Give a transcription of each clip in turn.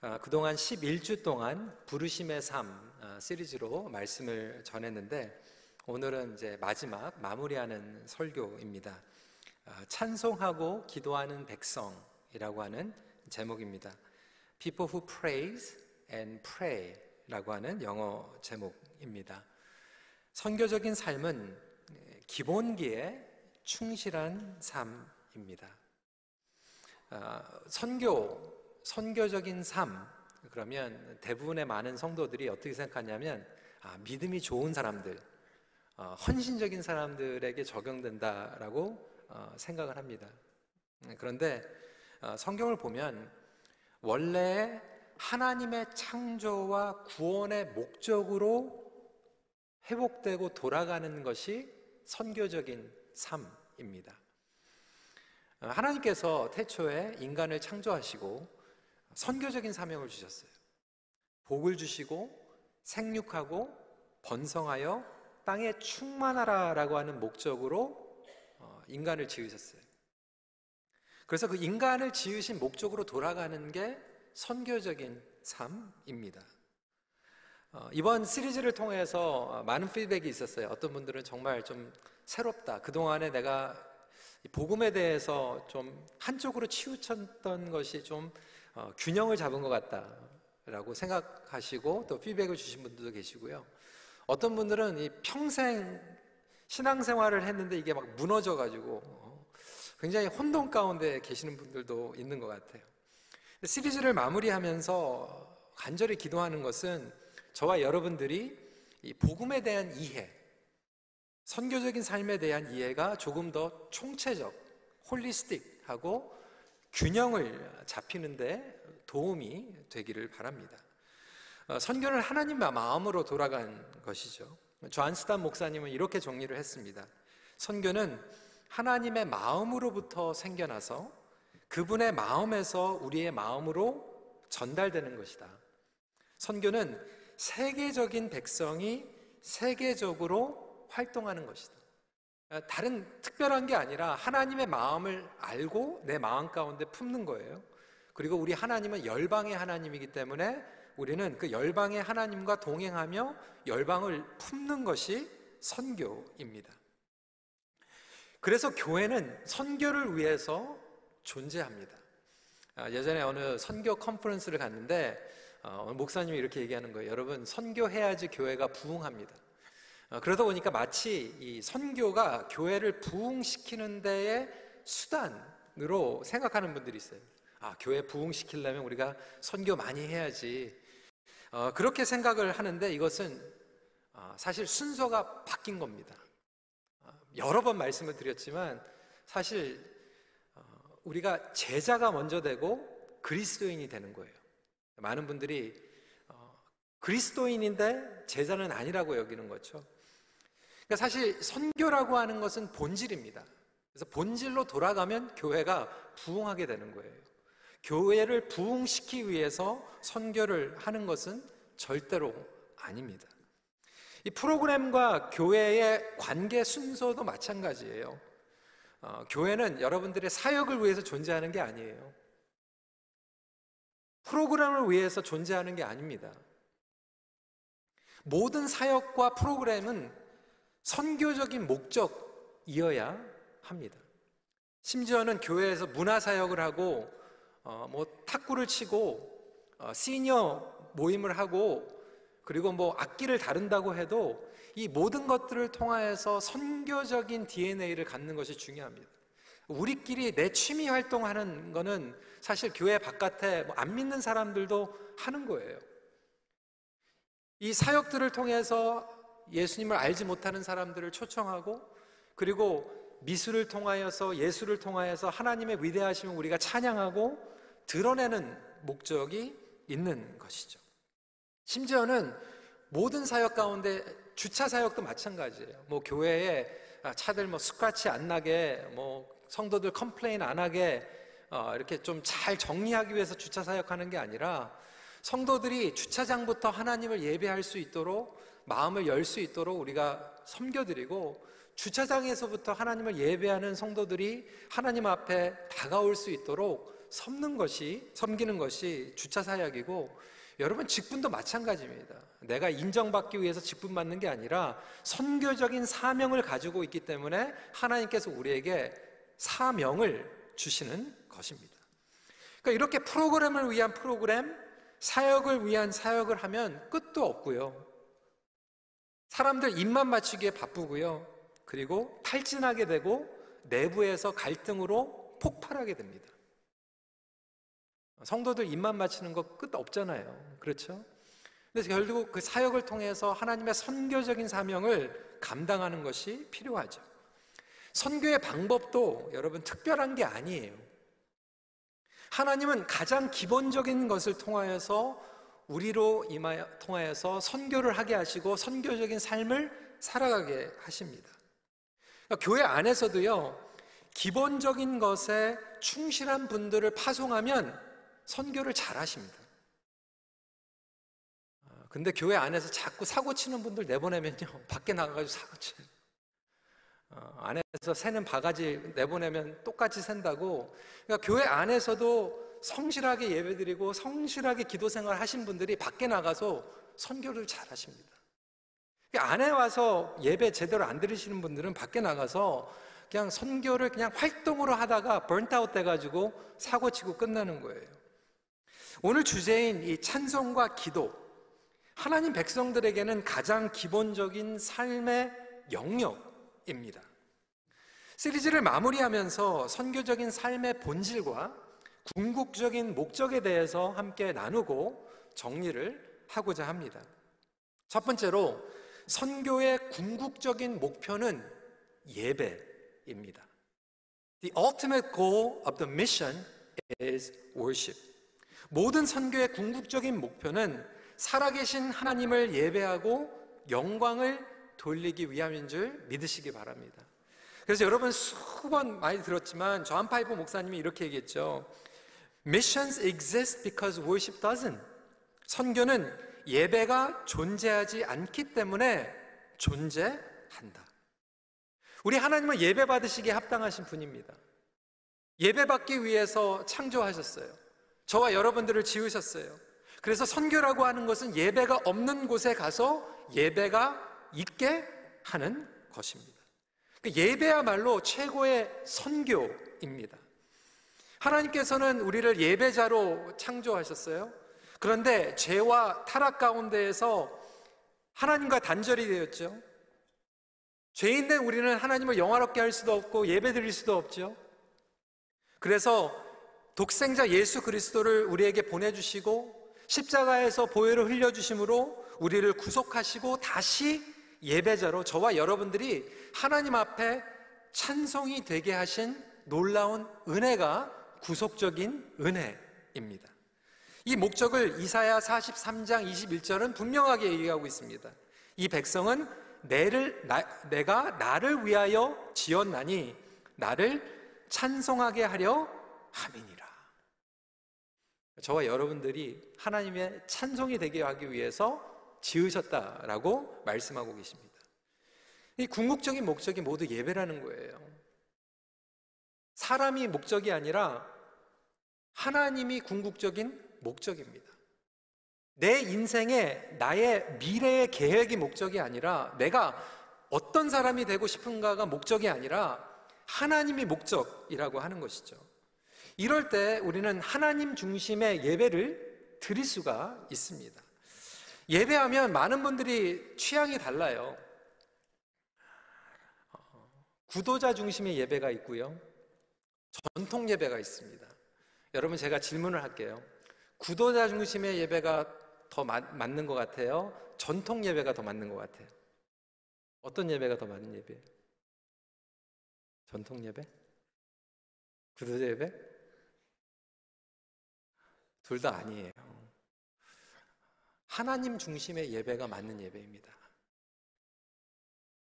아, 그동안 11주 동안 부르심의 삶 아, 시리즈로 말씀을 전했는데 오늘은 이제 마지막 마무리하는 설교입니다. 아, 찬송하고 기도하는 백성이라고 하는 제목입니다. People who praise and pray라고 하는 영어 제목입니다. 선교적인 삶은 기본기에 충실한 삶입니다. 선교 선교적인 삶 그러면 대부분의 많은 성도들이 어떻게 생각하냐면 아, 믿음이 좋은 사람들, 어, 헌신적인 사람들에게 적용된다라고 어, 생각을 합니다. 음, 그런데 어, 성경을 보면 원래 하나님의 창조와 구원의 목적으로 회복되고 돌아가는 것이 선교적인 삶입니다. 어, 하나님께서 태초에 인간을 창조하시고 선교적인 사명을 주셨어요. 복을 주시고 생육하고 번성하여 땅에 충만하라라고 하는 목적으로 어, 인간을 지으셨어요. 그래서 그 인간을 지으신 목적으로 돌아가는 게 선교적인 삶입니다. 어, 이번 시리즈를 통해서 많은 피드백이 있었어요. 어떤 분들은 정말 좀 새롭다. 그동안에 내가 복음에 대해서 좀 한쪽으로 치우쳤던 것이 좀 어, 균형을 잡은 것 같다라고 생각하시고 또 피드백을 주신 분들도 계시고요. 어떤 분들은 이 평생 신앙생활을 했는데 이게 막 무너져가지고 어, 굉장히 혼돈 가운데 계시는 분들도 있는 것 같아요. 시리즈를 마무리하면서 간절히 기도하는 것은 저와 여러분들이 이 복음에 대한 이해, 선교적인 삶에 대한 이해가 조금 더 총체적, 홀리스틱하고 균형을 잡히는데 도움이 되기를 바랍니다. 어, 선교는 하나님의 마음으로 돌아간 것이죠. 조안스탄 목사님은 이렇게 정리를 했습니다. 선교는 하나님의 마음으로부터 생겨나서 그분의 마음에서 우리의 마음으로 전달되는 것이다. 선교는 세계적인 백성이 세계적으로 활동하는 것이다. 아, 다른 특별한 게 아니라 하나님의 마음을 알고 내 마음 가운데 품는 거예요. 그리고 우리 하나님은 열방의 하나님이기 때문에 우리는 그 열방의 하나님과 동행하며 열방을 품는 것이 선교입니다. 그래서 교회는 선교를 위해서 존재합니다. 아, 예전에 어느 선교 컨퍼런스를 갔는데 어, 목사님이 이렇게 얘기하는 거예요. 여러분 선교해야지 교회가 부흥합니다. 어, 그러다 보니까 마치 이 선교가 교회를 부흥시키는 데의 수단으로 생각하는 분들이 있어요. 아, 교회 부흥시키려면 우리가 선교 많이 해야지. 어, 그렇게 생각을 하는데 이것은 어, 사실 순서가 바뀐 겁니다. 어, 여러 번 말씀을 드렸지만 사실 어, 우리가 제자가 먼저 되고 그리스도인이 되는 거예요. 많은 분들이 어, 그리스도인인데 제자는 아니라고 여기는 거죠. 그러니까 사실 선교라고 하는 것은 본질입니다. 그래서 본질로 돌아가면 교회가 부흥하게 되는 거예요. 교회를 부흥시키기 위해서 선교를 하는 것은 절대로 아닙니다. 이 프로그램과 교회의 관계 순서도 마찬가지예요. 어, 교회는 여러분들의 사역을 위해서 존재하는 게 아니에요. 프로그램을 위해서 존재하는 게 아닙니다. 모든 사역과 프로그램은 선교적인 목적이어야 합니다. 심지어는 교회에서 문화사역을 하고, 어, 뭐 탁구를 치고, 어, 시니어 모임을 하고, 그리고 뭐 악기를 다룬다고 해도 이 모든 것들을 통하여서 선교적인 DNA를 갖는 것이 중요합니다. 우리끼리 내 취미 활동하는 거는 사실 교회 바깥에 뭐 안 믿는 사람들도 하는 거예요. 이 사역들을 통해서 예수님을 알지 못하는 사람들을 초청하고 그리고 미술을 통하여서 예술을 통하여서 하나님의 위대하심을 우리가 찬양하고 드러내는 목적이 있는 것이죠. 심지어는 모든 사역 가운데 주차 사역도 마찬가지예요. 뭐 교회에 차들 뭐 스크래치 안 나게 뭐 성도들 complain 안 하게 어 이렇게 좀 잘 정리하기 위해서 주차 사역하는 게 아니라 성도들이 주차장부터 하나님을 예배할 수 있도록 마음을 열 수 있도록 우리가 섬겨드리고 주차장에서부터 하나님을 예배하는 성도들이 하나님 앞에 다가올 수 있도록 섬는 것이 섬기는 것이 주차 사역이고 여러분 직분도 마찬가지입니다. 내가 인정받기 위해서 직분 받는 게 아니라 선교적인 사명을 가지고 있기 때문에 하나님께서 우리에게 사명을 주시는 것입니다. 그러니까 이렇게 프로그램을 위한 프로그램, 사역을 위한 사역을 하면 끝도 없고요. 사람들 입만 맞추기에 바쁘고요. 그리고 탈진하게 되고 내부에서 갈등으로 폭발하게 됩니다. 성도들 입만 맞추는 거 끝 없잖아요. 그렇죠? 그래서 결국 그 사역을 통해서 하나님의 선교적인 사명을 감당하는 것이 필요하죠. 선교의 방법도 여러분 특별한 게 아니에요. 하나님은 가장 기본적인 것을 통하여서 우리로 임하여 통하여서 선교를 하게 하시고 선교적인 삶을 살아가게 하십니다. 그러니까 교회 안에서도요, 기본적인 것에 충실한 분들을 파송하면 선교를 잘 하십니다. 아, 근데 교회 안에서 자꾸 사고 치는 분들 내보내면요, 밖에 나가가지고 사고 쳐요. 어, 안에서 새는 바가지 내보내면 똑같이 샌다고. 그러니까 교회 안에서도 성실하게 예배드리고 성실하게 기도 생활 하신 분들이 밖에 나가서 선교를 잘 하십니다. 안에 와서 예배 제대로 안 들으시는 분들은 밖에 나가서 그냥 선교를 그냥 활동으로 하다가 번트아웃 돼가지고 사고 치고 끝나는 거예요. 오늘 주제인 이 찬송과 기도, 하나님 백성들에게는 가장 기본적인 삶의 영역입니다. 시리즈를 마무리하면서 선교적인 삶의 본질과 궁극적인 목적에 대해서 함께 나누고 정리를 하고자 합니다. 첫 번째로 선교의 궁극적인 목표는 예배입니다. The ultimate goal of the mission is worship. 모든 선교의 궁극적인 목표는 살아계신 하나님을 예배하고 영광을 돌리기 위함인 줄 믿으시기 바랍니다. 그래서 여러분 수번 많이 들었지만 저한 파이프 목사님이 이렇게 얘기했죠. Missions exist because worship doesn't. 선교는 예배가 존재하지 않기 때문에 존재한다. 우리 하나님은 예배 받으시기에 합당하신 분입니다. 예배 받기 위해서 창조하셨어요. 저와 여러분들을 지으셨어요. 그래서 선교라고 하는 것은 예배가 없는 곳에 가서 예배가 있게 하는 것입니다. 그 예배야말로 최고의 선교입니다. 하나님께서는 우리를 예배자로 창조하셨어요. 그런데 죄와 타락 가운데에서 하나님과 단절이 되었죠. 죄인 된 우리는 하나님을 영화롭게 할 수도 없고 예배 드릴 수도 없죠. 그래서 독생자 예수 그리스도를 우리에게 보내주시고 십자가에서 보혈을 흘려주심으로 우리를 구속하시고 다시 예배자로 저와 여러분들이 하나님 앞에 찬송이 되게 하신 놀라운 은혜가 구속적인 은혜입니다. 이 목적을 이사야 43장 21절은 분명하게 얘기하고 있습니다. 이 백성은 내를, 나, 내가 나를 위하여 지었나니 나를 찬송하게 하려 함이니라. 저와 여러분들이 하나님의 찬송이 되게 하기 위해서 지으셨다라고 말씀하고 계십니다. 이 궁극적인 목적이 모두 예배라는 거예요. 사람이 목적이 아니라 하나님이 궁극적인 목적입니다. 내 인생에 나의 미래의 계획이 목적이 아니라 내가 어떤 사람이 되고 싶은가가 목적이 아니라 하나님이 목적이라고 하는 것이죠. 이럴 때 우리는 하나님 중심의 예배를 드릴 수가 있습니다. 예배하면 많은 분들이 취향이 달라요. 구도자 중심의 예배가 있고요. 전통 예배가 있습니다. 여러분 제가 질문을 할게요. 구도자 중심의 예배가 더 맞, 맞는 것 같아요? 전통 예배가 더 맞는 것 같아요? 어떤 예배가 더 맞는 예배예요? 전통 예배? 구도자 예배? 둘 다 아니에요. 하나님 중심의 예배가 맞는 예배입니다.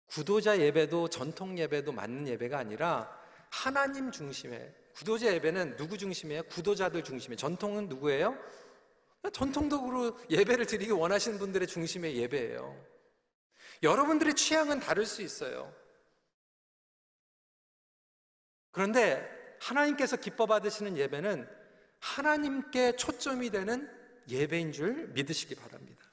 구도자 예배도 전통 예배도 맞는 예배가 아니라 하나님 중심의 구도자 예배는 누구 중심이에요? 구도자들 중심이에요. 전통은 누구예요? 전통적으로 예배를 드리기 원하시는 분들의 중심의 예배예요. 여러분들의 취향은 다를 수 있어요. 그런데 하나님께서 기뻐 받으시는 예배는 하나님께 초점이 되는 예배인 줄 믿으시기 바랍니다.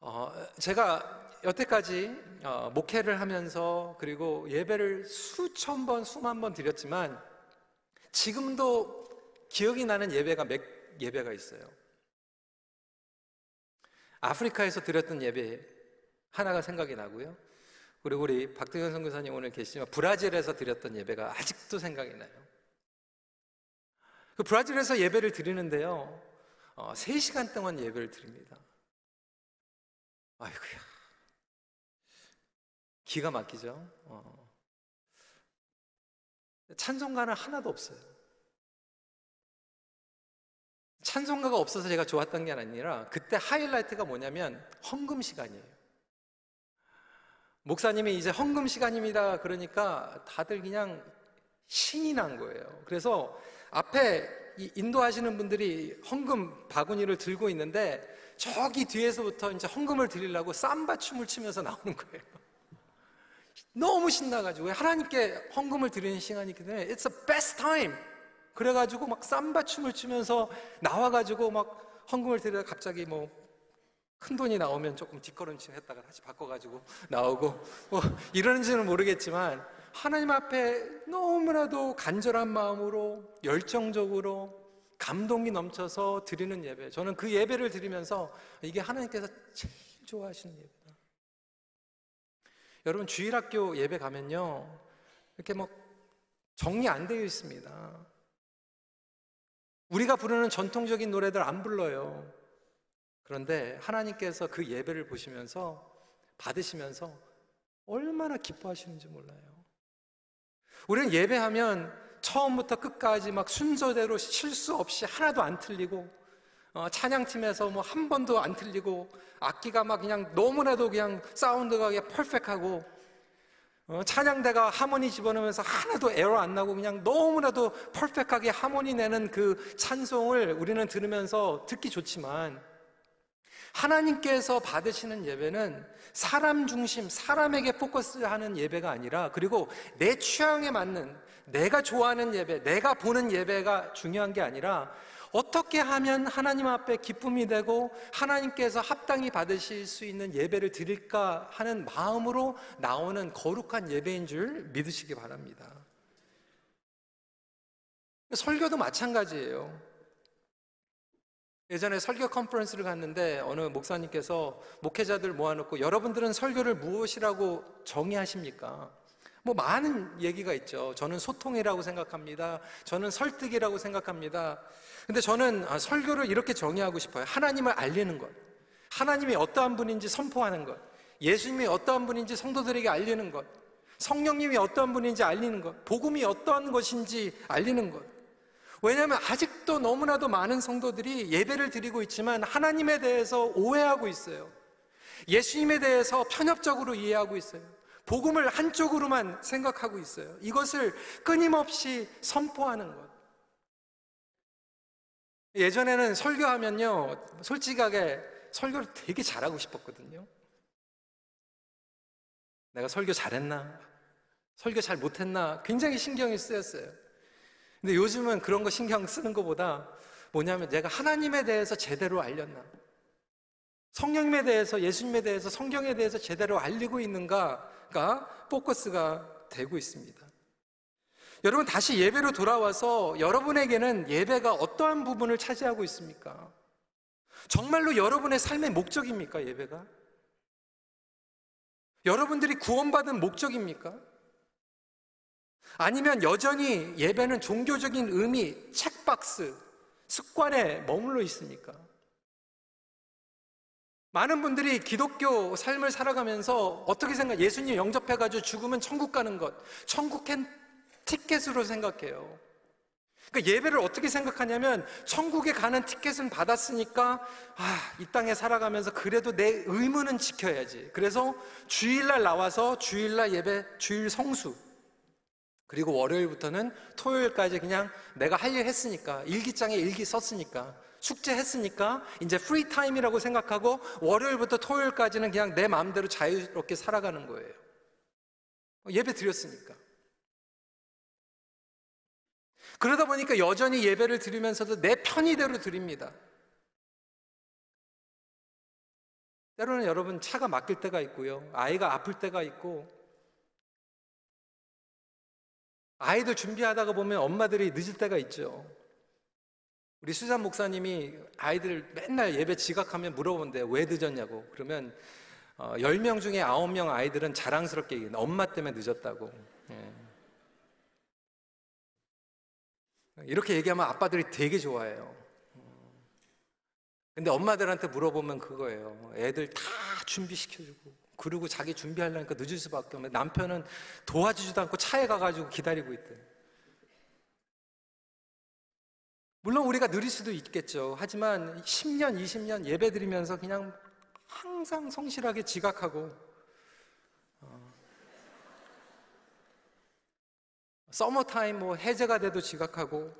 어, 제가 여태까지 어, 목회를 하면서 그리고 예배를 수천 번, 수만 번 드렸지만 지금도 기억이 나는 예배가 몇 예배가 있어요. 아프리카에서 드렸던 예배 하나가 생각이 나고요. 그리고 우리 박태현 선교사님 오늘 계시지만 브라질에서 드렸던 예배가 아직도 생각이 나요. 그 브라질에서 예배를 드리는데요. 어, 3시간 동안 예배를 드립니다. 아이고야. 기가 막히죠? 어. 찬송가는 하나도 없어요. 찬송가가 없어서 제가 좋았던 게 아니라 그때 하이라이트가 뭐냐면 헌금 시간이에요. 목사님이 이제 헌금 시간입니다. 그러니까 다들 그냥 신이 난 거예요. 그래서 앞에 인도하시는 분들이 헌금 바구니를 들고 있는데 저기 뒤에서부터 이제 헌금을 드리려고 쌈바 춤을 추면서 나오는 거예요. 너무 신나가지고 하나님께 헌금을 드리는 시간이기 때문에 it's the best time. 그래가지고 막 쌈바 춤을 추면서 나와가지고 막 헌금을 드리다 갑자기 뭐 큰 돈이 나오면 조금 뒷걸음질 했다가 다시 바꿔가지고 나오고 뭐 이러는지는 모르겠지만 하나님 앞에 너무나도 간절한 마음으로 열정적으로 감동이 넘쳐서 드리는 예배. 저는 그 예배를 드리면서 이게 하나님께서 제일 좋아하시는 예배다. 여러분 주일학교 예배 가면요. 이렇게 뭐 정리 안 되어 있습니다. 우리가 부르는 전통적인 노래들 안 불러요. 그런데 하나님께서 그 예배를 보시면서 받으시면서 얼마나 기뻐하시는지 몰라요. 우리는 예배하면 처음부터 끝까지 막 순서대로 실수 없이 하나도 안 틀리고 어, 찬양팀에서 뭐 한 번도 안 틀리고 악기가 막 그냥 너무나도 그냥 사운드가 그냥 퍼펙하고 어, 찬양대가 하모니 집어넣으면서 하나도 에러 안 나고 그냥 너무나도 퍼펙하게 하모니 내는 그 찬송을 우리는 들으면서 듣기 좋지만 하나님께서 받으시는 예배는 사람 중심, 사람에게 포커스하는 예배가 아니라 그리고 내 취향에 맞는 내가 좋아하는 예배, 내가 보는 예배가 중요한 게 아니라 어떻게 하면 하나님 앞에 기쁨이 되고 하나님께서 합당히 받으실 수 있는 예배를 드릴까 하는 마음으로 나오는 거룩한 예배인 줄 믿으시기 바랍니다. 설교도 마찬가지예요. 예전에 설교 컨퍼런스를 갔는데 어느 목사님께서 목회자들 모아놓고 여러분들은 설교를 무엇이라고 정의하십니까? 뭐 많은 얘기가 있죠. 저는 소통이라고 생각합니다. 저는 설득이라고 생각합니다. 근데 저는 아, 설교를 이렇게 정의하고 싶어요. 하나님을 알리는 것. 하나님이 어떠한 분인지 선포하는 것. 예수님이 어떠한 분인지 성도들에게 알리는 것. 성령님이 어떠한 분인지 알리는 것. 복음이 어떠한 것인지 알리는 것. 왜냐하면 아직도 너무나도 많은 성도들이 예배를 드리고 있지만 하나님에 대해서 오해하고 있어요. 예수님에 대해서 편협적으로 이해하고 있어요. 복음을 한쪽으로만 생각하고 있어요. 이것을 끊임없이 선포하는 것. 예전에는 설교하면요, 솔직하게 설교를 되게 잘하고 싶었거든요. 내가 설교 잘했나? 설교 잘 못했나? 굉장히 신경이 쓰였어요. 근데 요즘은 그런 거 신경 쓰는 것보다 뭐냐면 내가 하나님에 대해서 제대로 알렸나? 성령님에 대해서, 예수님에 대해서, 성경에 대해서 제대로 알리고 있는가 가 포커스가 되고 있습니다. 여러분, 다시 예배로 돌아와서 여러분에게는 예배가 어떠한 부분을 차지하고 있습니까? 정말로 여러분의 삶의 목적입니까, 예배가? 여러분들이 구원받은 목적입니까? 아니면 여전히 예배는 종교적인 의미, 책박스, 습관에 머물러 있습니까? 많은 분들이 기독교 삶을 살아가면서 어떻게 생각, 예수님 영접해가지고 죽으면 천국 가는 것, 천국 캔 티켓으로 생각해요. 그러니까 예배를 어떻게 생각하냐면 천국에 가는 티켓은 받았으니까 아, 이 땅에 살아가면서 그래도 내 의무는 지켜야지. 그래서 주일날 나와서 주일날 예배, 주일 성수 그리고 월요일부터는 토요일까지 그냥 내가 할 일 했으니까 일기장에 일기 썼으니까 숙제 했으니까 이제 free time이라고 생각하고 월요일부터 토요일까지는 그냥 내 마음대로 자유롭게 살아가는 거예요. 예배 드렸으니까. 그러다 보니까 여전히 예배를 드리면서도 내 편의대로 드립니다. 때로는 여러분 차가 막힐 때가 있고요. 아이가 아플 때가 있고 아이들 준비하다가 보면 엄마들이 늦을 때가 있죠. 우리 수산 목사님이 아이들 맨날 예배 지각하면 물어본대요. 왜 늦었냐고. 그러면 어, 10명 중에 9명 아이들은 자랑스럽게 얘기해요. 엄마 때문에 늦었다고. 예. 이렇게 얘기하면 아빠들이 되게 좋아해요. 근데 엄마들한테 물어보면 그거예요. 애들 다 준비시켜주고, 그리고 자기 준비하려니까 늦을 수밖에 없는 남편은 도와주지도 않고 차에 가가지고 기다리고 있대. 물론 우리가 느릴 수도 있겠죠. 하지만 10년, 20년 예배 드리면서 그냥 항상 성실하게 지각하고, 어, 서머타임 뭐 해제가 돼도 지각하고,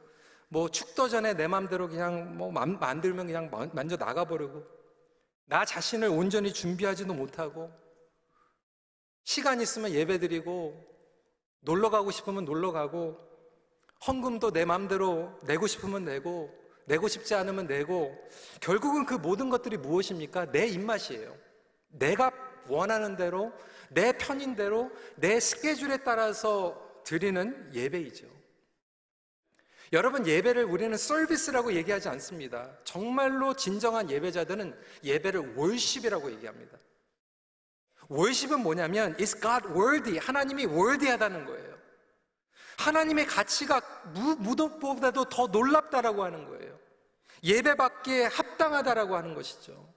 뭐 축도 전에 내 맘대로 그냥 뭐 만들면 그냥 만져 나가버리고 나 자신을 온전히 준비하지도 못하고 시간 있으면 예배 드리고 놀러 가고 싶으면 놀러 가고 헌금도 내 맘대로 내고 싶으면 내고 내고 싶지 않으면 내고 결국은 그 모든 것들이 무엇입니까? 내 입맛이에요. 내가 원하는 대로 내 편인 대로 내 스케줄에 따라서 드리는 예배이죠. 여러분 예배를 우리는 서비스라고 얘기하지 않습니다. 정말로 진정한 예배자들은 예배를 월십이라고 얘기합니다. 월십은 뭐냐면 is God worthy 하나님이 worthy하다는 거예요. 하나님의 가치가 무엇보다도 더 놀랍다라고 하는 거예요. 예배받기에 합당하다라고 하는 것이죠.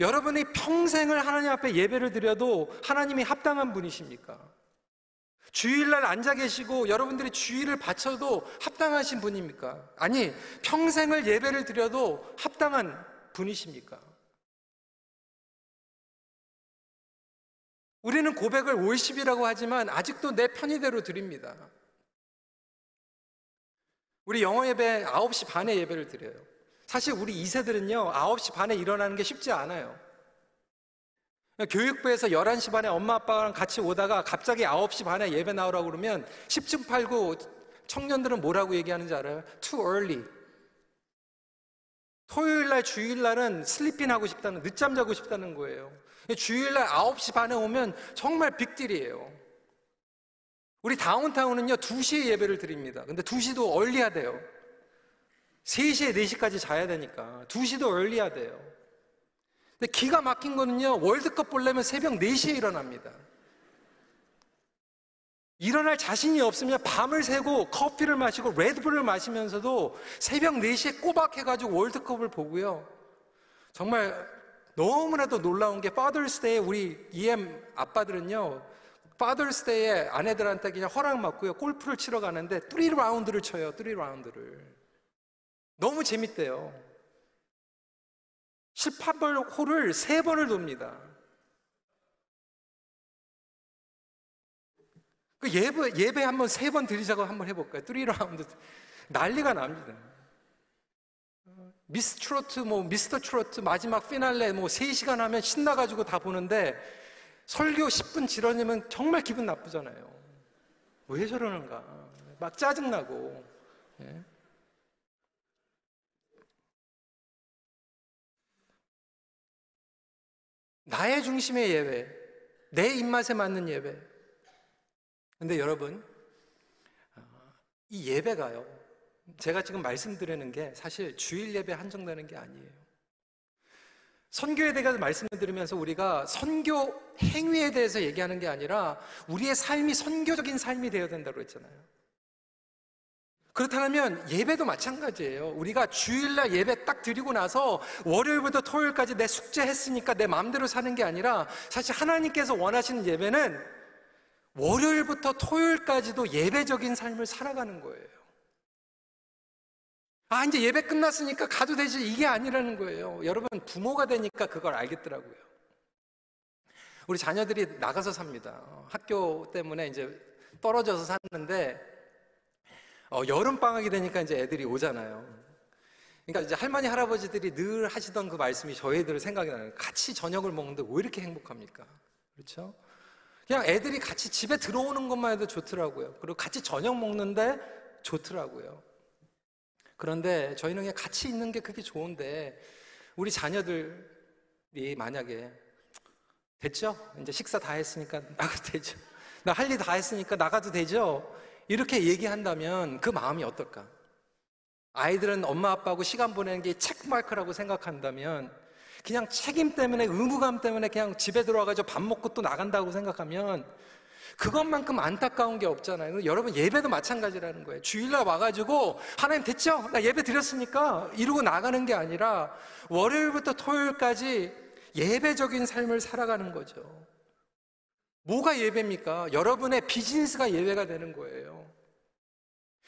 여러분이 평생을 하나님 앞에 예배를 드려도 하나님이 합당한 분이십니까? 주일날 앉아 계시고 여러분들이 주일을 바쳐도 합당하신 분입니까? 아니, 평생을 예배를 드려도 합당한 분이십니까? 우리는 고백을 월십이라고 하지만 아직도 내 편의대로 드립니다. 우리 영어 예배 9시 반에 예배를 드려요. 사실 우리 2세들은요, 9시 반에 일어나는 게 쉽지 않아요. 교육부에서 11시 반에 엄마 아빠랑 같이 오다가 갑자기 9시 반에 예배 나오라고 그러면 십중팔구 청년들은 뭐라고 얘기하는지 알아요? Too early. 토요일 날, 주일 날은 sleeping 하고 싶다는, 늦잠 자고 싶다는 거예요. 주일 날 9시 반에 오면 정말 big deal이에요. 우리 다운타운은요, 2시에 예배를 드립니다. 근데 2시도 얼리야 돼요. 3시에 4시까지 자야 되니까. 2시도 얼리야 돼요. 근데 기가 막힌 거는요, 월드컵 보려면 새벽 4시에 일어납니다. 일어날 자신이 없으면 밤을 새고 커피를 마시고 레드불을 마시면서도 새벽 4시에 꼬박 해가지고 월드컵을 보고요. 정말 너무나도 놀라운 게 Day에 우리 EM 아빠들은요, Father's Day에 아내들한테 그냥 허락 받고요, 골프를 치러 가는데 3라운드를 쳐요, 3라운드를. 너무 재밌대요. 18번 홀을 세 번을 돕니다. 그 예배, 예배 한번 세 번 드리자고 한번 해볼까요? 3라운드. 난리가 납니다. 미스 트로트, 뭐, 미스터 트로트 마지막 피날레 뭐 3시간 하면 신나가지고 다 보는데 설교 10분 지러니면 정말 기분 나쁘잖아요. 왜 저러는가. 막 짜증나고. 예? 나의 중심의 예배, 내 입맛에 맞는 예배. 근데 여러분, 어, 이 예배가요, 제가 지금 말씀드리는 게 사실 주일 예배 한정되는 게 아니에요. 선교에 대해서 말씀을 드리면서 우리가 선교 행위에 대해서 얘기하는 게 아니라 우리의 삶이 선교적인 삶이 되어야 된다고 했잖아요. 그렇다면 예배도 마찬가지예요. 우리가 주일날 예배 딱 드리고 나서 월요일부터 토요일까지 내 숙제 했으니까 내 마음대로 사는 게 아니라 사실 하나님께서 원하시는 예배는 월요일부터 토요일까지도 예배적인 삶을 살아가는 거예요. 아, 이제 예배 끝났으니까 가도 되지. 이게 아니라는 거예요. 여러분, 부모가 되니까 그걸 알겠더라고요. 우리 자녀들이 나가서 삽니다. 학교 때문에 이제 떨어져서 샀는데 어, 여름 방학이 되니까 이제 애들이 오잖아요. 그러니까 이제 할머니 할아버지들이 늘 하시던 그 말씀이 저희들 생각이 나요. 같이 저녁을 먹는데 왜 이렇게 행복합니까? 그렇죠? 그냥 애들이 같이 집에 들어오는 것만 해도 좋더라고요. 그리고 같이 저녁 먹는데 좋더라고요. 그런데 저희는 그냥 같이 있는 게 그게 좋은데 우리 자녀들이 만약에 됐죠? 이제 식사 다 했으니까 나가도 되죠? 나 할 일 다 했으니까 나가도 되죠? 이렇게 얘기한다면 그 마음이 어떨까? 아이들은 엄마 아빠하고 시간 보내는 게 체크마크라고 생각한다면 그냥 책임 때문에 의무감 때문에 그냥 집에 들어와가지고 밥 먹고 또 나간다고 생각하면 그것만큼 안타까운 게 없잖아요. 여러분 예배도 마찬가지라는 거예요. 주일날 와가지고 하나님 됐죠? 나 예배 드렸으니까 이러고 나가는 게 아니라 월요일부터 토요일까지 예배적인 삶을 살아가는 거죠. 뭐가 예배입니까? 여러분의 비즈니스가 예배가 되는 거예요.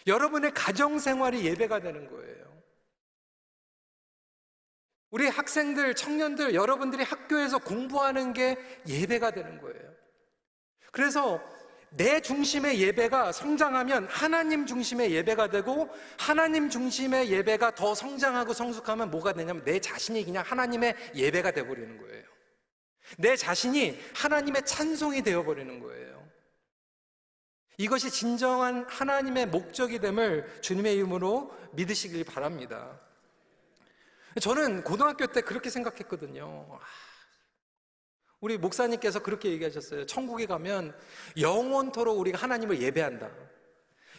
여러분의 가정 생활이 예배가 되는 거예요. 우리 학생들, 청년들, 여러분들이 학교에서 공부하는 게 예배가 되는 거예요. 그래서 내 중심의 예배가 성장하면 하나님 중심의 예배가 되고 하나님 중심의 예배가 더 성장하고 성숙하면 뭐가 되냐면 내 자신이 그냥 하나님의 예배가 되어버리는 거예요. 내 자신이 하나님의 찬송이 되어버리는 거예요. 이것이 진정한 하나님의 목적이 됨을 주님의 이름으로 믿으시길 바랍니다. 저는 고등학교 때 그렇게 생각했거든요. 아, 우리 목사님께서 그렇게 얘기하셨어요. 천국에 가면 영원토록 우리가 하나님을 예배한다.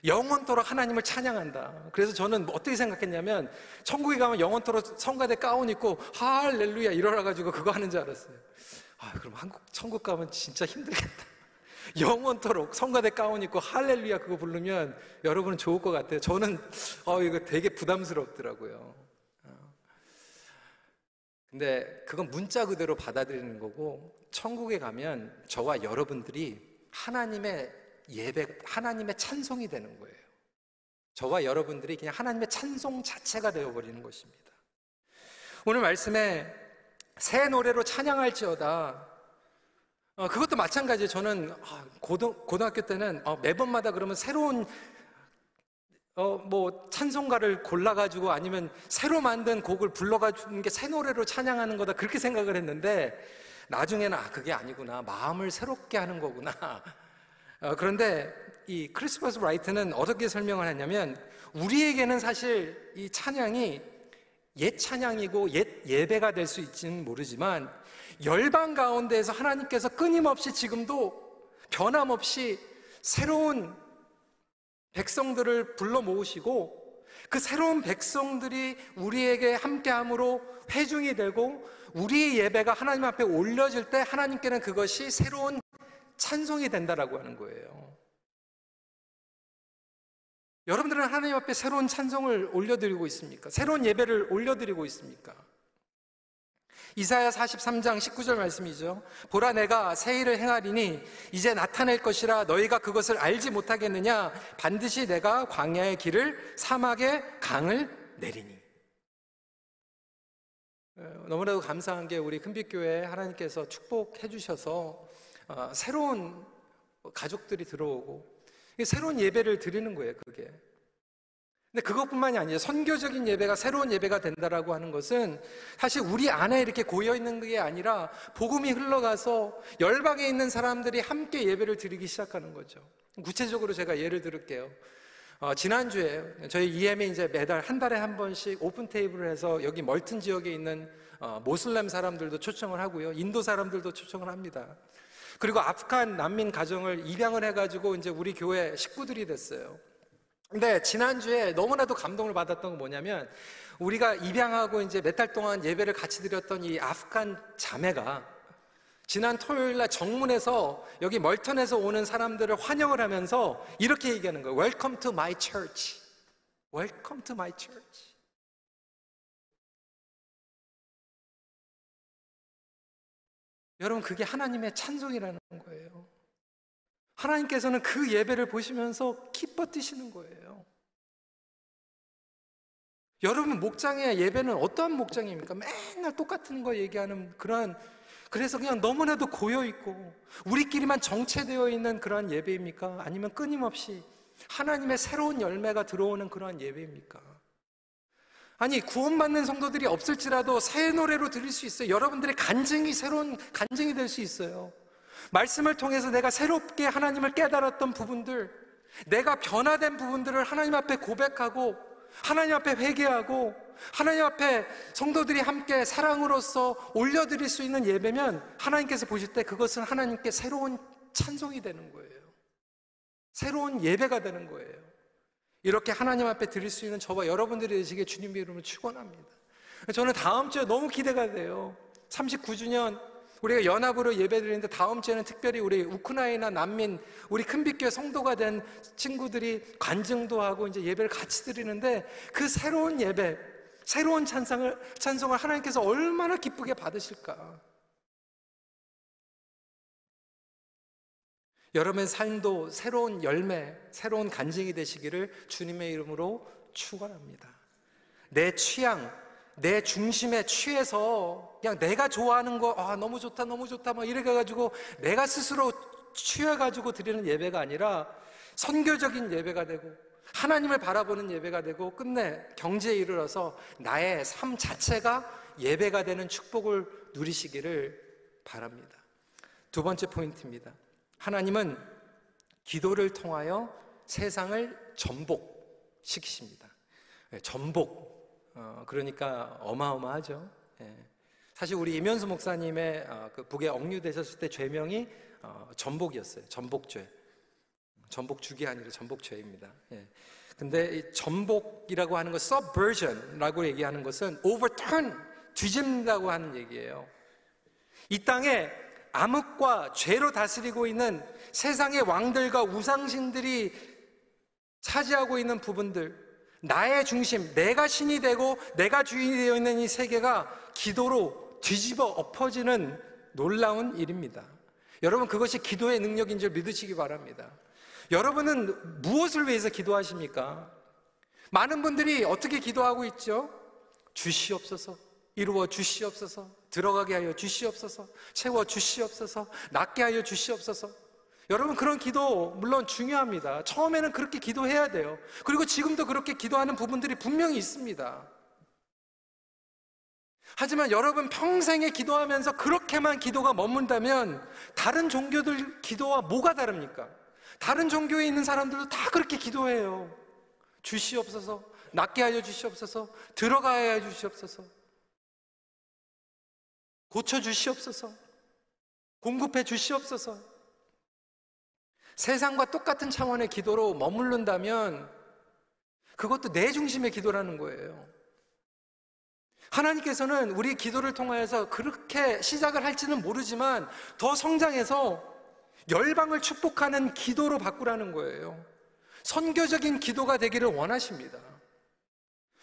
영원토록 하나님을 찬양한다. 그래서 저는 어떻게 생각했냐면 천국에 가면 영원토록 성가대 가운 입고 할렐루야 이러라 가지고 그거 하는 줄 알았어요. 아, 그럼 한국 천국 가면 진짜 힘들겠다. 영원토록 성가대 가운 입고 할렐루야 그거 부르면 여러분은 좋을 것 같아요. 저는 어 이거 되게 부담스럽더라고요. 근데 그건 문자 그대로 받아들이는 거고 천국에 가면 저와 여러분들이 하나님의 예배, 하나님의 찬송이 되는 거예요. 저와 여러분들이 그냥 하나님의 찬송 자체가 되어버리는 것입니다. 오늘 말씀에 새 노래로 찬양할지어다. 어, 그것도 마찬가지예요. 저는 아, 고등, 고등학교 때는 어, 매번마다 그러면 새로운 어, 뭐, 찬송가를 골라가지고 아니면 새로 만든 곡을 불러가지고 새 노래로 찬양하는 거다. 그렇게 생각을 했는데, 나중에는 아, 그게 아니구나. 마음을 새롭게 하는 거구나. 어, 그런데 이 크리스마스 라이트는 어떻게 설명을 하냐면, 우리에게는 사실 이 찬양이 옛 찬양이고 옛 예배가 될 수 있지는 모르지만, 열방 가운데에서 하나님께서 끊임없이 지금도 변함없이 새로운 백성들을 불러 모으시고 그 새로운 백성들이 우리에게 함께함으로 회중이 되고 우리의 예배가 하나님 앞에 올려질 때 하나님께는 그것이 새로운 찬송이 된다라고 하는 거예요. 여러분들은 하나님 앞에 새로운 찬송을 올려드리고 있습니까? 새로운 예배를 올려드리고 있습니까? 이사야 43장 19절 말씀이죠. 보라 내가 새 일을 행하리니 이제 나타낼 것이라 너희가 그것을 알지 못하겠느냐 반드시 내가 광야의 길을 사막의 강을 내리니. 어, 너무나도 감사한 게 우리 큰빛교회 하나님께서 축복해 주셔서 어, 새로운 가족들이 들어오고 새로운 예배를 드리는 거예요, 그게. 근데 그것뿐만이 아니에요. 선교적인 예배가 새로운 예배가 된다라고 하는 것은 사실 우리 안에 이렇게 고여 있는 게 아니라 복음이 흘러가서 열방에 있는 사람들이 함께 예배를 드리기 시작하는 거죠. 구체적으로 제가 예를 들을게요. 어, 지난주에 저희 EM이 이제 매달 한 달에 한 번씩 오픈 테이블을 해서 여기 멀튼 지역에 있는 어, 모슬렘 사람들도 초청을 하고요. 인도 사람들도 초청을 합니다. 그리고 아프간 난민 가정을 입양을 해가지고 이제 우리 교회 식구들이 됐어요. 근데 지난주에 너무나도 감동을 받았던 건 뭐냐면 우리가 입양하고 이제 몇 달 동안 예배를 같이 드렸던 이 아프간 자매가 지난 토요일 날 정문에서 여기 멀턴에서 오는 사람들을 환영을 하면서 이렇게 얘기하는 거예요. Welcome to my church. Welcome to my church. 여러분, 그게 하나님의 찬송이라는 거예요. 하나님께서는 그 예배를 보시면서 기뻐 뛰시는 거예요. 여러분 목장의 예배는 어떠한 목장입니까? 맨날 똑같은 거 얘기하는 그러한 그래서 그냥 너무나도 고여 있고 우리끼리만 정체되어 있는 그러한 예배입니까? 아니면 끊임없이 하나님의 새로운 열매가 들어오는 그러한 예배입니까? 아니 구원받는 성도들이 없을지라도 새 노래로 들릴 수 있어요. 여러분들의 간증이 새로운 간증이 될 수 있어요. 말씀을 통해서 내가 새롭게 하나님을 깨달았던 부분들, 내가 변화된 부분들을 하나님 앞에 고백하고 하나님 앞에 회개하고 하나님 앞에 성도들이 함께 사랑으로서 올려드릴 수 있는 예배면 하나님께서 보실 때 그것은 하나님께 새로운 찬송이 되는 거예요. 새로운 예배가 되는 거예요. 이렇게 하나님 앞에 드릴 수 있는 저와 여러분들이 되시길 주님의 이름으로 축원합니다. 저는 다음 주에 너무 기대가 돼요. 39주년 우리가 연합으로 예배드리는데 다음 주에는 특별히 우리 우크라이나 난민 우리 큰빛교회 성도가 된 친구들이 관증도 하고 이제 예배를 같이 드리는데 그 새로운 예배, 새로운 찬송을 찬송을 하나님께서 얼마나 기쁘게 받으실까? 여러분의 삶도 새로운 열매, 새로운 간증이 되시기를 주님의 이름으로 축원합니다. 내 취향, 내 중심에 취해서 그냥 내가 좋아하는 거, 아, 너무 좋다, 너무 좋다, 막 이렇게 해가지고 내가 스스로 취해가지고 드리는 예배가 아니라 선교적인 예배가 되고 하나님을 바라보는 예배가 되고 끝내 경제에 이르러서 나의 삶 자체가 예배가 되는 축복을 누리시기를 바랍니다. 두 번째 포인트입니다. 하나님은 기도를 통하여 세상을 전복시키십니다. 네, 전복. 어, 그러니까 어마어마하죠. 예. 사실 우리 이면수 목사님의 어, 그 북에 억류되셨을 때 죄명이 어, 전복이었어요. 전복죄. 전복죽이 아니라 전복죄입니다. 예. 근데 이 전복이라고 하는 것, subversion라고 얘기하는 것은 overturn, 뒤집는다고 하는 얘기예요. 이 땅에 암흑과 죄로 다스리고 있는 세상의 왕들과 우상신들이 차지하고 있는 부분들, 나의 중심, 내가 신이 되고 내가 주인이 되어 있는 이 세계가 기도로 뒤집어 엎어지는 놀라운 일입니다. 여러분, 그것이 기도의 능력인 줄 믿으시기 바랍니다. 여러분은 무엇을 위해서 기도하십니까? 많은 분들이 어떻게 기도하고 있죠? 주시옵소서, 이루어 주시옵소서, 들어가게 하여 주시옵소서, 채워 주시옵소서, 낫게 하여 주시옵소서. 여러분 그런 기도 물론 중요합니다. 처음에는 그렇게 기도해야 돼요. 그리고 지금도 그렇게 기도하는 부분들이 분명히 있습니다. 하지만 여러분 평생에 기도하면서 그렇게만 기도가 머문다면 다른 종교들 기도와 뭐가 다릅니까? 다른 종교에 있는 사람들도 다 그렇게 기도해요. 주시옵소서, 낫게 하여 주시옵소서, 들어가야 해 주시옵소서, 고쳐 주시옵소서, 공급해 주시옵소서. 세상과 똑같은 차원의 기도로 머무른다면 그것도 내 중심의 기도라는 거예요. 하나님께서는 우리 기도를 통하여서 그렇게 시작을 할지는 모르지만 더 성장해서 열방을 축복하는 기도로 바꾸라는 거예요. 선교적인 기도가 되기를 원하십니다.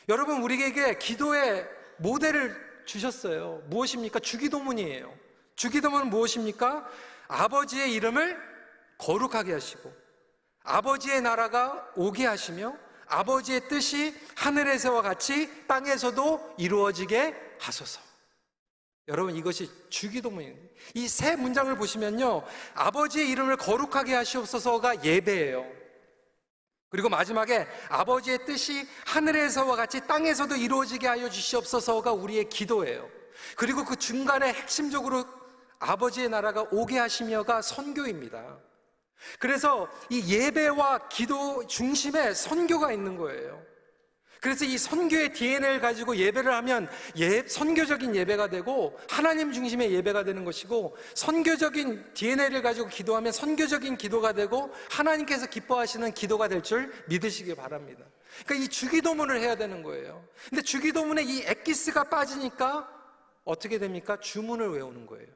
여러분, 우리에게 기도의 모델을 주셨어요. 무엇입니까? 주기도문이에요. 주기도문은 무엇입니까? 아버지의 이름을 거룩하게 하시고 아버지의 나라가 오게 하시며 아버지의 뜻이 하늘에서와 같이 땅에서도 이루어지게 하소서. 여러분 이것이 주기도문입니다. 이 세 문장을 보시면요. 아버지의 이름을 거룩하게 하시옵소서가 예배예요. 그리고 마지막에 아버지의 뜻이 하늘에서와 같이 땅에서도 이루어지게 하여 주시옵소서가 우리의 기도예요. 그리고 그 중간에 핵심적으로 아버지의 나라가 오게 하시며가 선교입니다. 그래서 이 예배와 기도 중심에 선교가 있는 거예요. 그래서 이 선교의 DNA를 가지고 예배를 하면 예, 선교적인 예배가 되고 하나님 중심의 예배가 되는 것이고 선교적인 DNA를 가지고 기도하면 선교적인 기도가 되고 하나님께서 기뻐하시는 기도가 될 줄 믿으시기 바랍니다. 그러니까 이 주기도문을 해야 되는 거예요. 근데 주기도문에 이 엑기스가 빠지니까 어떻게 됩니까? 주문을 외우는 거예요.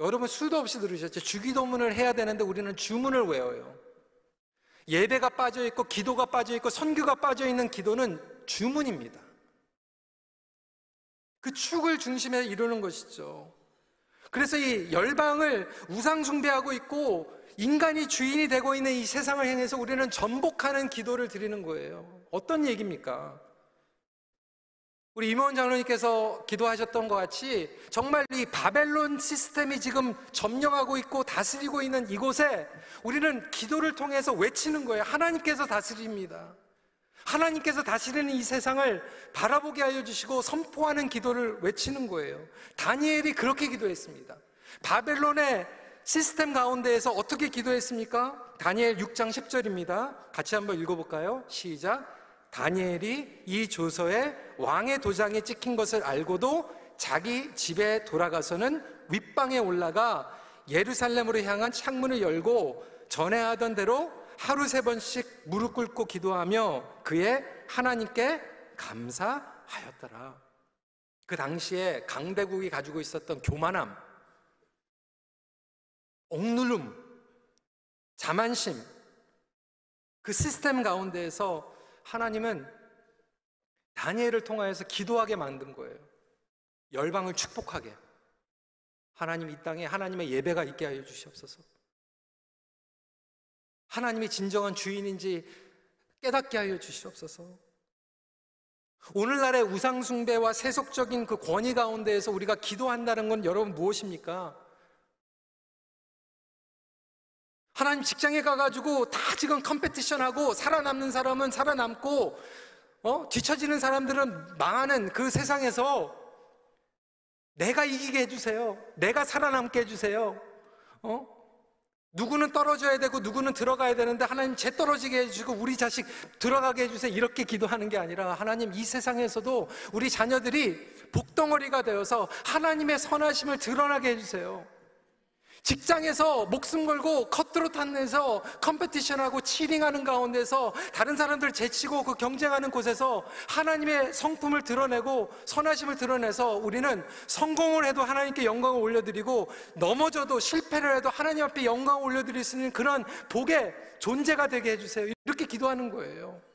여러분 수도 없이 들으셨죠? 주기도문을 해야 되는데 우리는 주문을 외워요. 예배가 빠져 있고 기도가 빠져 있고 선교가 빠져 있는 기도는 주문입니다. 그 축을 중심에 이루는 것이죠. 그래서 이 열방을 우상 숭배하고 있고 인간이 주인이 되고 있는 이 세상을 향해서 우리는 전복하는 기도를 드리는 거예요. 어떤 얘기입니까? 우리 임원 장로님께서 기도하셨던 것 같이 정말 이 바벨론 시스템이 지금 점령하고 있고 다스리고 있는 이곳에 우리는 기도를 통해서 외치는 거예요. 하나님께서 다스립니다. 하나님께서 다스리는 이 세상을 바라보게 하여 주시고 선포하는 기도를 외치는 거예요. 다니엘이 그렇게 기도했습니다. 바벨론의 시스템 가운데에서 어떻게 기도했습니까? 다니엘 6장 10절입니다. 같이 한번 읽어볼까요? 시작. 다니엘이 이 조서에 왕의 도장이 찍힌 것을 알고도 자기 집에 돌아가서는 윗방에 올라가 예루살렘으로 향한 창문을 열고 전에 하던 대로 하루 세 번씩 무릎 꿇고 기도하며 그의 하나님께 감사하였더라. 그 당시에 강대국이 가지고 있었던 교만함, 억누름, 자만심, 그 시스템 가운데에서 하나님은 다니엘을 통하여서 기도하게 만든 거예요. 열방을 축복하게. 하나님 이 땅에 하나님의 예배가 있게 하여 주시옵소서. 하나님이 진정한 주인인지 깨닫게 하여 주시옵소서. 오늘날의 우상숭배와 세속적인 그 권위 가운데에서 우리가 기도한다는 건 여러분 무엇입니까? 하나님 직장에 가가지고 다 지금 컴페티션하고 살아남는 사람은 살아남고 어? 뒤처지는 사람들은 망하는 그 세상에서 내가 이기게 해주세요. 내가 살아남게 해주세요. 어? 누구는 떨어져야 되고 누구는 들어가야 되는데 하나님 재 떨어지게 해주시고 우리 자식 들어가게 해주세요. 이렇게 기도하는 게 아니라 하나님 이 세상에서도 우리 자녀들이 복덩어리가 되어서 하나님의 선하심을 드러나게 해주세요. 직장에서 목숨 걸고 컷드로 탄내서 컴페티션하고 치링하는 가운데서 다른 사람들 제치고 그 경쟁하는 곳에서 하나님의 성품을 드러내고 선하심을 드러내서 우리는 성공을 해도 하나님께 영광을 올려드리고 넘어져도 실패를 해도 하나님 앞에 영광을 올려드릴 수 있는 그런 복의 존재가 되게 해주세요. 이렇게 기도하는 거예요.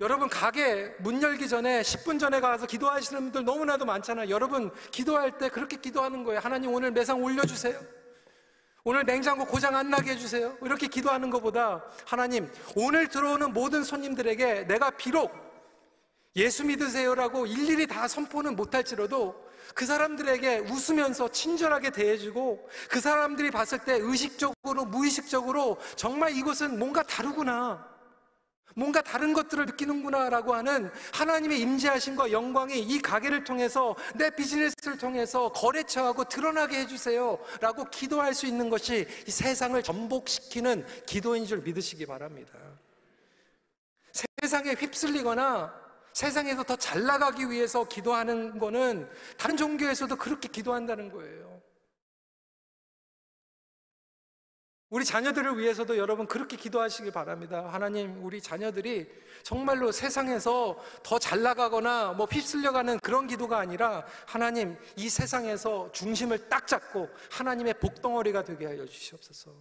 여러분 가게 문 열기 전에 10분 전에 가서 기도하시는 분들 너무나도 많잖아요. 여러분 기도할 때 그렇게 기도하는 거예요. 하나님 오늘 매상 올려주세요. 오늘 냉장고 고장 안 나게 해주세요. 이렇게 기도하는 것보다 하나님 오늘 들어오는 모든 손님들에게 내가 비록 예수 믿으세요라고 일일이 다 선포는 못할지라도 그 사람들에게 웃으면서 친절하게 대해주고 그 사람들이 봤을 때 의식적으로 무의식적으로 정말 이곳은 뭔가 다르구나. 뭔가 다른 것들을 느끼는구나라고 하는 하나님의 임재하심과 영광이 이 가게를 통해서 내 비즈니스를 통해서 거래처하고 드러나게 해주세요 라고 기도할 수 있는 것이 이 세상을 전복시키는 기도인 줄 믿으시기 바랍니다. 세상에 휩쓸리거나 세상에서 더 잘 나가기 위해서 기도하는 거는 다른 종교에서도 그렇게 기도한다는 거예요. 우리 자녀들을 위해서도 여러분 그렇게 기도하시기 바랍니다. 하나님, 우리 자녀들이 정말로 세상에서 더 잘 나가거나 뭐 휩쓸려가는 그런 기도가 아니라 하나님, 이 세상에서 중심을 딱 잡고 하나님의 복덩어리가 되게 하여 주시옵소서.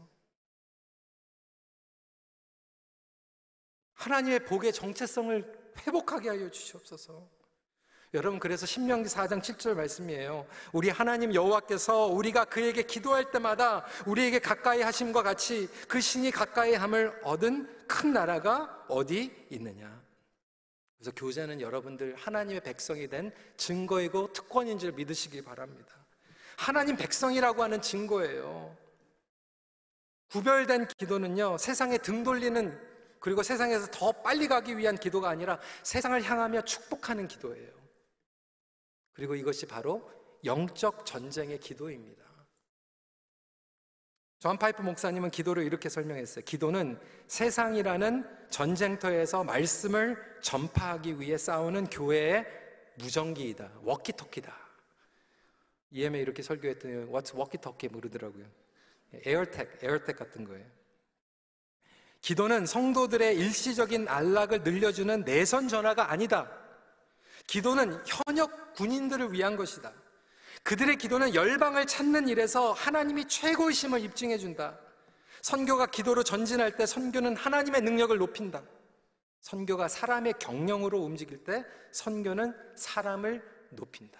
하나님의 복의 정체성을 회복하게 하여 주시옵소서. 여러분 그래서 신명기 4장 7절 말씀이에요. 우리 하나님 여호와께서 우리가 그에게 기도할 때마다 우리에게 가까이 하심과 같이 그 신이 가까이 함을 얻은 큰 나라가 어디 있느냐. 그래서 교제는 여러분들 하나님의 백성이 된 증거이고 특권인 줄 믿으시기 바랍니다. 하나님 백성이라고 하는 증거예요. 구별된 기도는요, 세상에 등 돌리는 그리고 세상에서 더 빨리 가기 위한 기도가 아니라 세상을 향하며 축복하는 기도예요. 그리고 이것이 바로 영적 전쟁의 기도입니다. 존 파이퍼 목사님은 기도를 이렇게 설명했어요. 기도는 세상이라는 전쟁터에서 말씀을 전파하기 위해 싸우는 교회의 무전기이다. 워키토키다. EM에 이렇게 설교했더니 What's 워키토키 모르더라고요. 에어텍, 에어텍 같은 거예요. 기도는 성도들의 일시적인 안락을 늘려주는 내선 전화가 아니다. 기도는 현역 군인들을 위한 것이다. 그들의 기도는 열방을 찾는 일에서 하나님이 최고의 심을 입증해 준다. 선교가 기도로 전진할 때 선교는 하나님의 능력을 높인다. 선교가 사람의 경영으로 움직일 때 선교는 사람을 높인다.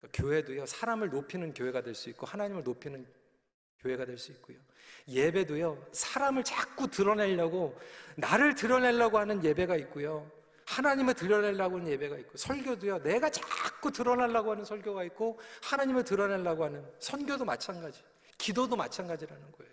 그러니까 교회도요, 사람을 높이는 교회가 될 수 있고, 하나님을 높이는 교회가 될 수 있고요. 예배도요, 사람을 자꾸 드러내려고, 나를 드러내려고 하는 예배가 있고요. 하나님을 드러내려고 하는 예배가 있고 설교도요 내가 자꾸 드러내려고 하는 설교가 있고 하나님을 드러내려고 하는 선교도 마찬가지 기도도 마찬가지라는 거예요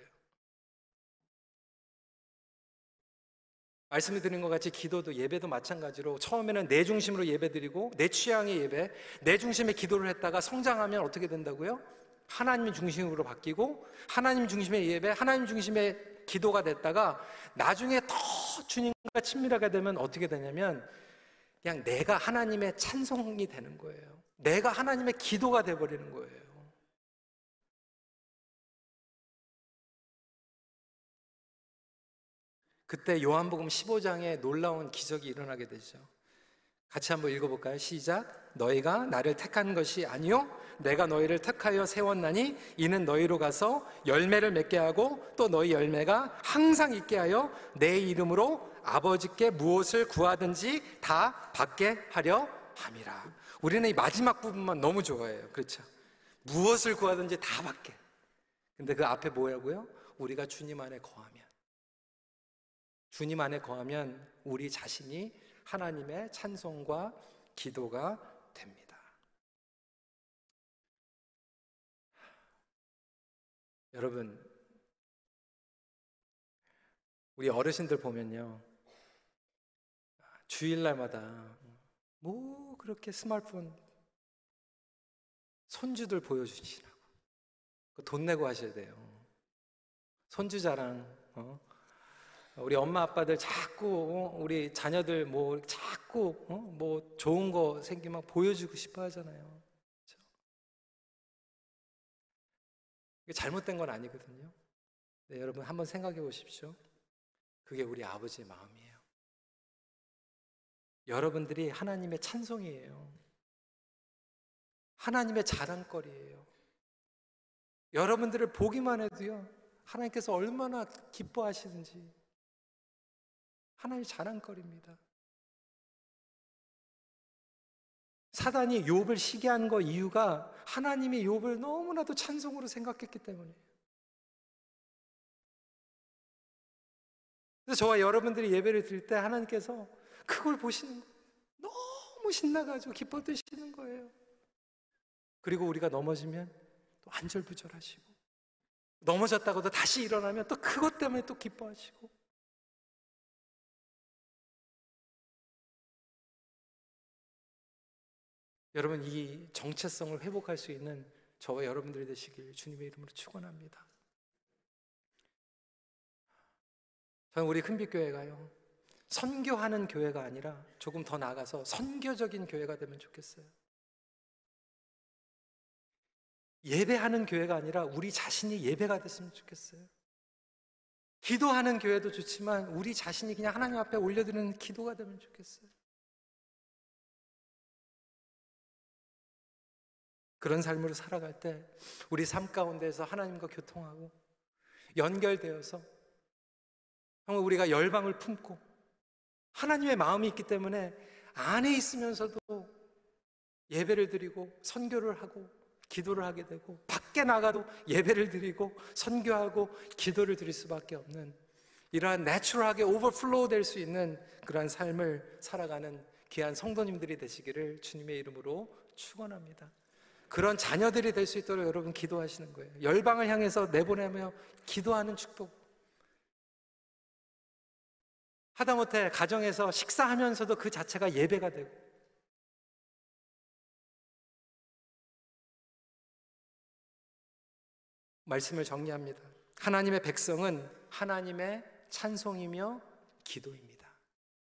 말씀을 드린 것 같이 기도도 예배도 마찬가지로 처음에는 내 중심으로 예배 드리고 내 취향의 예배 내 중심의 기도를 했다가 성장하면 어떻게 된다고요? 하나님 중심으로 바뀌고 하나님 중심의 예배, 하나님 중심의 기도가 됐다가 나중에 더 주님과 친밀하게 되면 어떻게 되냐면 그냥 내가 하나님의 찬송이 되는 거예요. 내가 하나님의 기도가 돼 버리는 거예요. 그때 요한복음 15장에 놀라운 기적이 일어나게 되죠. 같이 한번 읽어볼까요? 시작. 너희가 나를 택한 것이 아니요. 내가 너희를 택하여 세웠나니 이는 너희로 가서 열매를 맺게 하고 또 너희 열매가 항상 있게 하여 내 이름으로 아버지께 무엇을 구하든지 다 받게 하려 함이라. 우리는 이 마지막 부분만 너무 좋아해요. 그렇죠? 무엇을 구하든지 다 받게. 근데 그 앞에 뭐라고요? 우리가 주님 안에 거하면. 주님 안에 거하면 우리 자신이 하나님의 찬송과 기도가 됩니다. 여러분, 우리 어르신들 보면요. 주일날마다 뭐 그렇게 스마트폰 손주들 보여주시라고. 그돈 내고 하셔야 돼요. 손주 자랑, 어? 우리 엄마 아빠들 자꾸 어? 우리 자녀들 뭐 자꾸 어? 뭐 좋은 거 생기면 보여주고 싶어 하잖아요. 그렇죠? 잘못된 건 아니거든요. 네, 여러분 한번 생각해 보십시오. 그게 우리 아버지의 마음이에요. 여러분들이 하나님의 찬송이에요. 하나님의 자랑거리예요. 여러분들을 보기만 해도요. 하나님께서 얼마나 기뻐하시는지 하나님의 자랑거리입니다. 사단이 욥을 시기한 거 이유가 하나님이 욥을 너무나도 찬송으로 생각했기 때문이에요. 그래서 저와 여러분들이 예배를 드릴 때 하나님께서 그걸 보시는 거예요. 너무 신나가지고 기뻐 드시는 거예요. 그리고 우리가 넘어지면 또 안절부절하시고 넘어졌다고도 다시 일어나면 또 그것 때문에 또 기뻐하시고 여러분 이 정체성을 회복할 수 있는 저와 여러분들이 되시길 주님의 이름으로 축원합니다. 저는 우리 큰빛교회가요 선교하는 교회가 아니라 조금 더 나아가서 선교적인 교회가 되면 좋겠어요. 예배하는 교회가 아니라 우리 자신이 예배가 됐으면 좋겠어요. 기도하는 교회도 좋지만 우리 자신이 그냥 하나님 앞에 올려드리는 기도가 되면 좋겠어요. 그런 삶으로 살아갈 때 우리 삶 가운데서 하나님과 교통하고 연결되어서 정말 우리가 열방을 품고 하나님의 마음이 있기 때문에 안에 있으면서도 예배를 드리고 선교를 하고 기도를 하게 되고 밖에 나가도 예배를 드리고 선교하고 기도를 드릴 수밖에 없는 이러한 natural하게 overflow 될 수 있는 그러한 삶을 살아가는 귀한 성도님들이 되시기를 주님의 이름으로 축원합니다. 그런 자녀들이 될 수 있도록 여러분 기도하시는 거예요. 열방을 향해서 내보내며 기도하는 축복. 하다못해 가정에서 식사하면서도 그 자체가 예배가 되고 말씀을 정리합니다. 하나님의 백성은 하나님의 찬송이며 기도입니다.